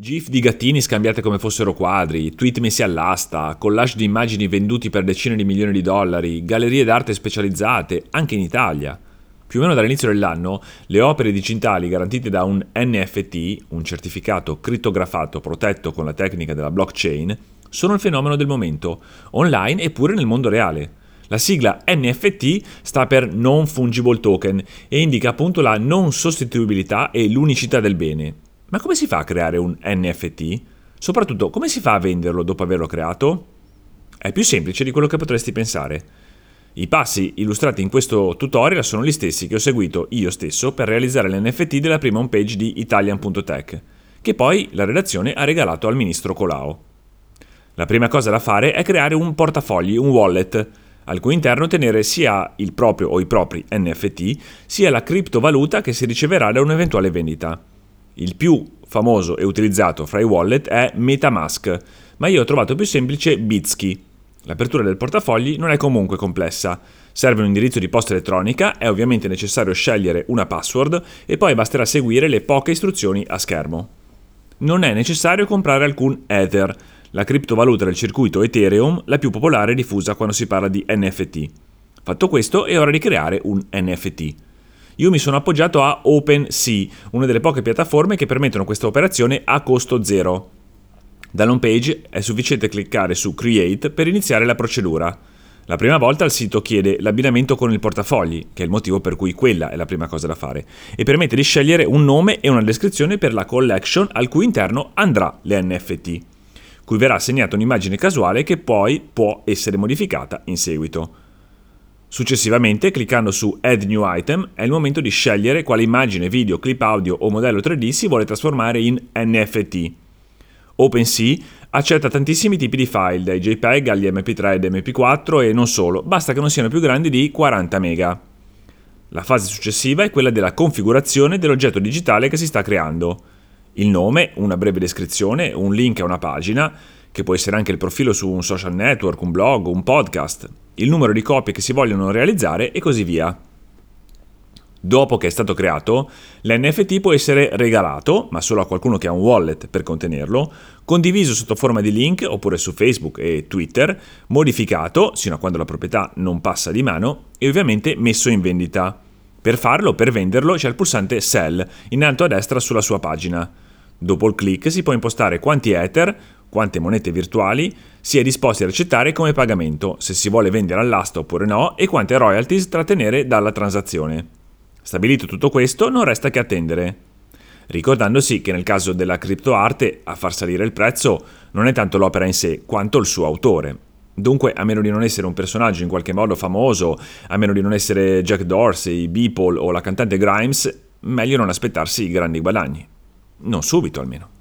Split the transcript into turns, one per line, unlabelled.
GIF di gattini scambiate come fossero quadri, tweet messi all'asta, collage di immagini venduti per decine di milioni di dollari, gallerie d'arte specializzate, anche in Italia. Più o meno dall'inizio dell'anno, le opere digitali garantite da un NFT, un certificato crittografato protetto con la tecnica della blockchain, sono il fenomeno del momento, online e pure nel mondo reale. La sigla NFT sta per Non Fungible Token e indica appunto la non sostituibilità e l'unicità del bene. Ma come si fa a creare un NFT? Soprattutto, come si fa a venderlo dopo averlo creato? È più semplice di quello che potresti pensare. I passi illustrati in questo tutorial sono gli stessi che ho seguito io stesso per realizzare l'NFT della prima homepage di Italian.tech, che poi la redazione ha regalato al ministro Colau. La prima cosa da fare è creare un portafogli, un wallet, al cui interno tenere sia il proprio o i propri NFT, sia la criptovaluta che si riceverà da un'eventuale vendita. Il più famoso e utilizzato fra i wallet è Metamask, ma io ho trovato più semplice Bitsky. L'apertura del portafogli non è comunque complessa. Serve un indirizzo di posta elettronica, è ovviamente necessario scegliere una password e poi basterà seguire le poche istruzioni a schermo. Non è necessario comprare alcun Ether, la criptovaluta del circuito Ethereum, la più popolare diffusa quando si parla di NFT. Fatto questo, è ora di creare un NFT io mi sono appoggiato a OpenSea, una delle poche piattaforme che permettono questa operazione a costo zero. Dall'home page è sufficiente cliccare su Create per iniziare la procedura. La prima volta il sito chiede l'abbinamento con il portafogli, che è il motivo per cui quella è la prima cosa da fare, e permette di scegliere un nome e una descrizione per la collection al cui interno andrà l'NFT, cui verrà assegnata un'immagine casuale che poi può essere modificata in seguito. Successivamente, cliccando su Add New Item, è il momento di scegliere quale immagine, video, clip audio o modello 3D si vuole trasformare in NFT. OpenSea accetta tantissimi tipi di file, dai JPEG agli MP3 ed MP4 e non solo, basta che non siano più grandi di 40 MB. La fase successiva è quella della configurazione dell'oggetto digitale che si sta creando. Il nome, una breve descrizione, un link a una pagina, che può essere anche il profilo su un social network, un blog, un podcast, il numero di copie che si vogliono realizzare e così via. Dopo che è stato creato, l'NFT può essere regalato, ma solo a qualcuno che ha un wallet per contenerlo, condiviso sotto forma di link oppure su Facebook e Twitter, modificato, sino a quando la proprietà non passa di mano, e ovviamente messo in vendita. Per farlo, per venderlo, c'è il pulsante Sell in alto a destra sulla sua pagina. Dopo il click si può impostare quanti Ether, quante monete virtuali si è disposti ad accettare come pagamento, se si vuole vendere all'asta oppure no, e quante royalties trattenere dalla transazione. Stabilito tutto questo, non resta che attendere. Ricordandosi che nel caso della criptoarte a far salire il prezzo non è tanto l'opera in sé, quanto il suo autore. Dunque, a meno di non essere un personaggio in qualche modo famoso, a meno di non essere Jack Dorsey, Beeple o la cantante Grimes, meglio non aspettarsi i grandi guadagni. Non subito almeno.